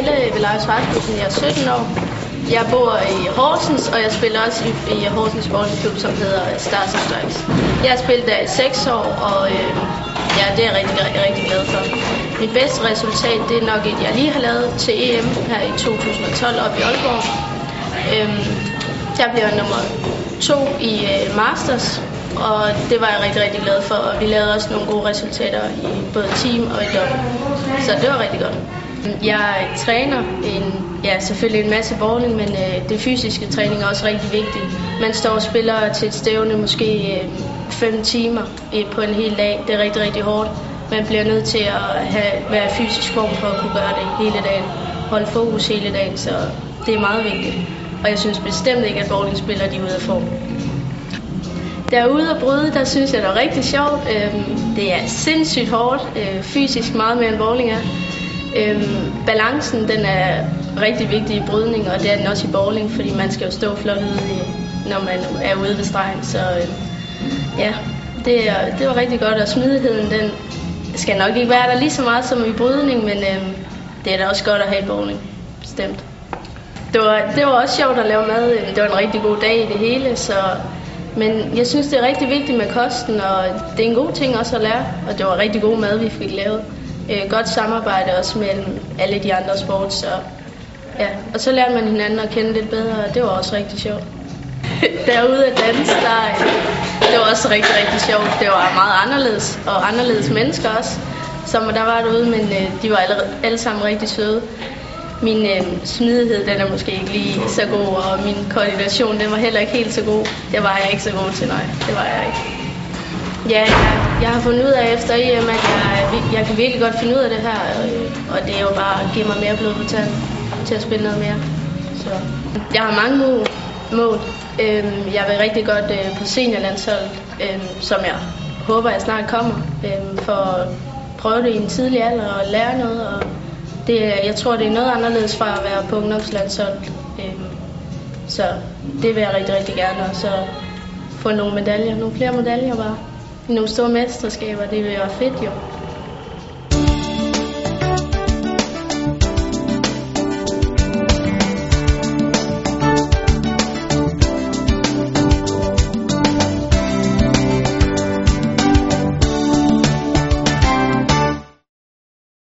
Pernille ved Rasmussen. Jeg er 17 år. Jeg bor i Horsens, og jeg spiller også i, i Horsens Sportsklub, som hedder Stars and Strikes. Jeg har spillet der i 6 år, og øh, ja, det er jeg rigtig, rigtig, rigtig glad for. Mit bedste resultat, det er nok et, jeg lige har lavet til EM her i 2012 op i Aalborg. Øhm, der blev jeg nummer to i øh, Masters, og det var jeg rigtig, rigtig glad for. Og vi lavede også nogle gode resultater i både team og i double. Så det var rigtig godt. Jeg træner en, ja, selvfølgelig en masse bowling, men øh, det fysiske træning er også rigtig vigtigt. Man står og spiller til et stævne måske 5 øh, timer øh, på en hel dag. Det er rigtig, rigtig hårdt. Man bliver nødt til at have, være fysisk form for at kunne gøre det hele dagen. Holde fokus hele dagen, så det er meget vigtigt. Og jeg synes bestemt ikke, at bowlingspillere de er ude af form. Derude at bryde, der synes jeg, det er rigtig sjovt. Øhm, det er sindssygt hårdt, øh, fysisk meget mere end bowling er. Øhm, balancen den er rigtig vigtig i brydning, og det er den også i bowling, fordi man skal jo stå flot ude, når man er ude ved stregen. Så øhm, ja, det, er, det var rigtig godt, og smidigheden den skal nok ikke være der lige så meget som i brydning, men øhm, det er da også godt at have i bowling, bestemt. Det var, det var også sjovt at lave mad. Øhm, det var en rigtig god dag i det hele, så men jeg synes, det er rigtig vigtigt med kosten, og det er en god ting også at lære, og det var rigtig god mad, vi fik lavet øh, godt samarbejde også mellem alle de andre sports. Så, ja. Og så lærte man hinanden at kende lidt bedre, og det var også rigtig sjovt. Derude at danse, der, øh, det var også rigtig, rigtig sjovt. Det var meget anderledes, og anderledes mennesker også, som der var derude, men øh, de var alle, alle sammen rigtig søde. Min øh, smidighed, den er måske ikke lige så god, og min koordination, den var heller ikke helt så god. Det var jeg ikke så god til, nej. Det var jeg ikke. Ja, jeg, har fundet ud af efter EM, at jeg, jeg kan virkelig godt finde ud af det her, øh, og, det er jo bare at give mig mere blod på tanden til at spille noget mere. Så. Jeg har mange mål. mål. Øhm, jeg vil rigtig godt øh, på seniorlandsholdet, øhm, som jeg håber, jeg snart kommer, øhm, for at prøve det i en tidlig alder og lære noget. Og det, jeg tror, det er noget anderledes fra at være på ungdomslandsholdet. Øhm, så det vil jeg rigtig, rigtig gerne, og så få nogle medaljer, nogle flere medaljer bare nogle store mesterskaber. Det vil være fedt jo.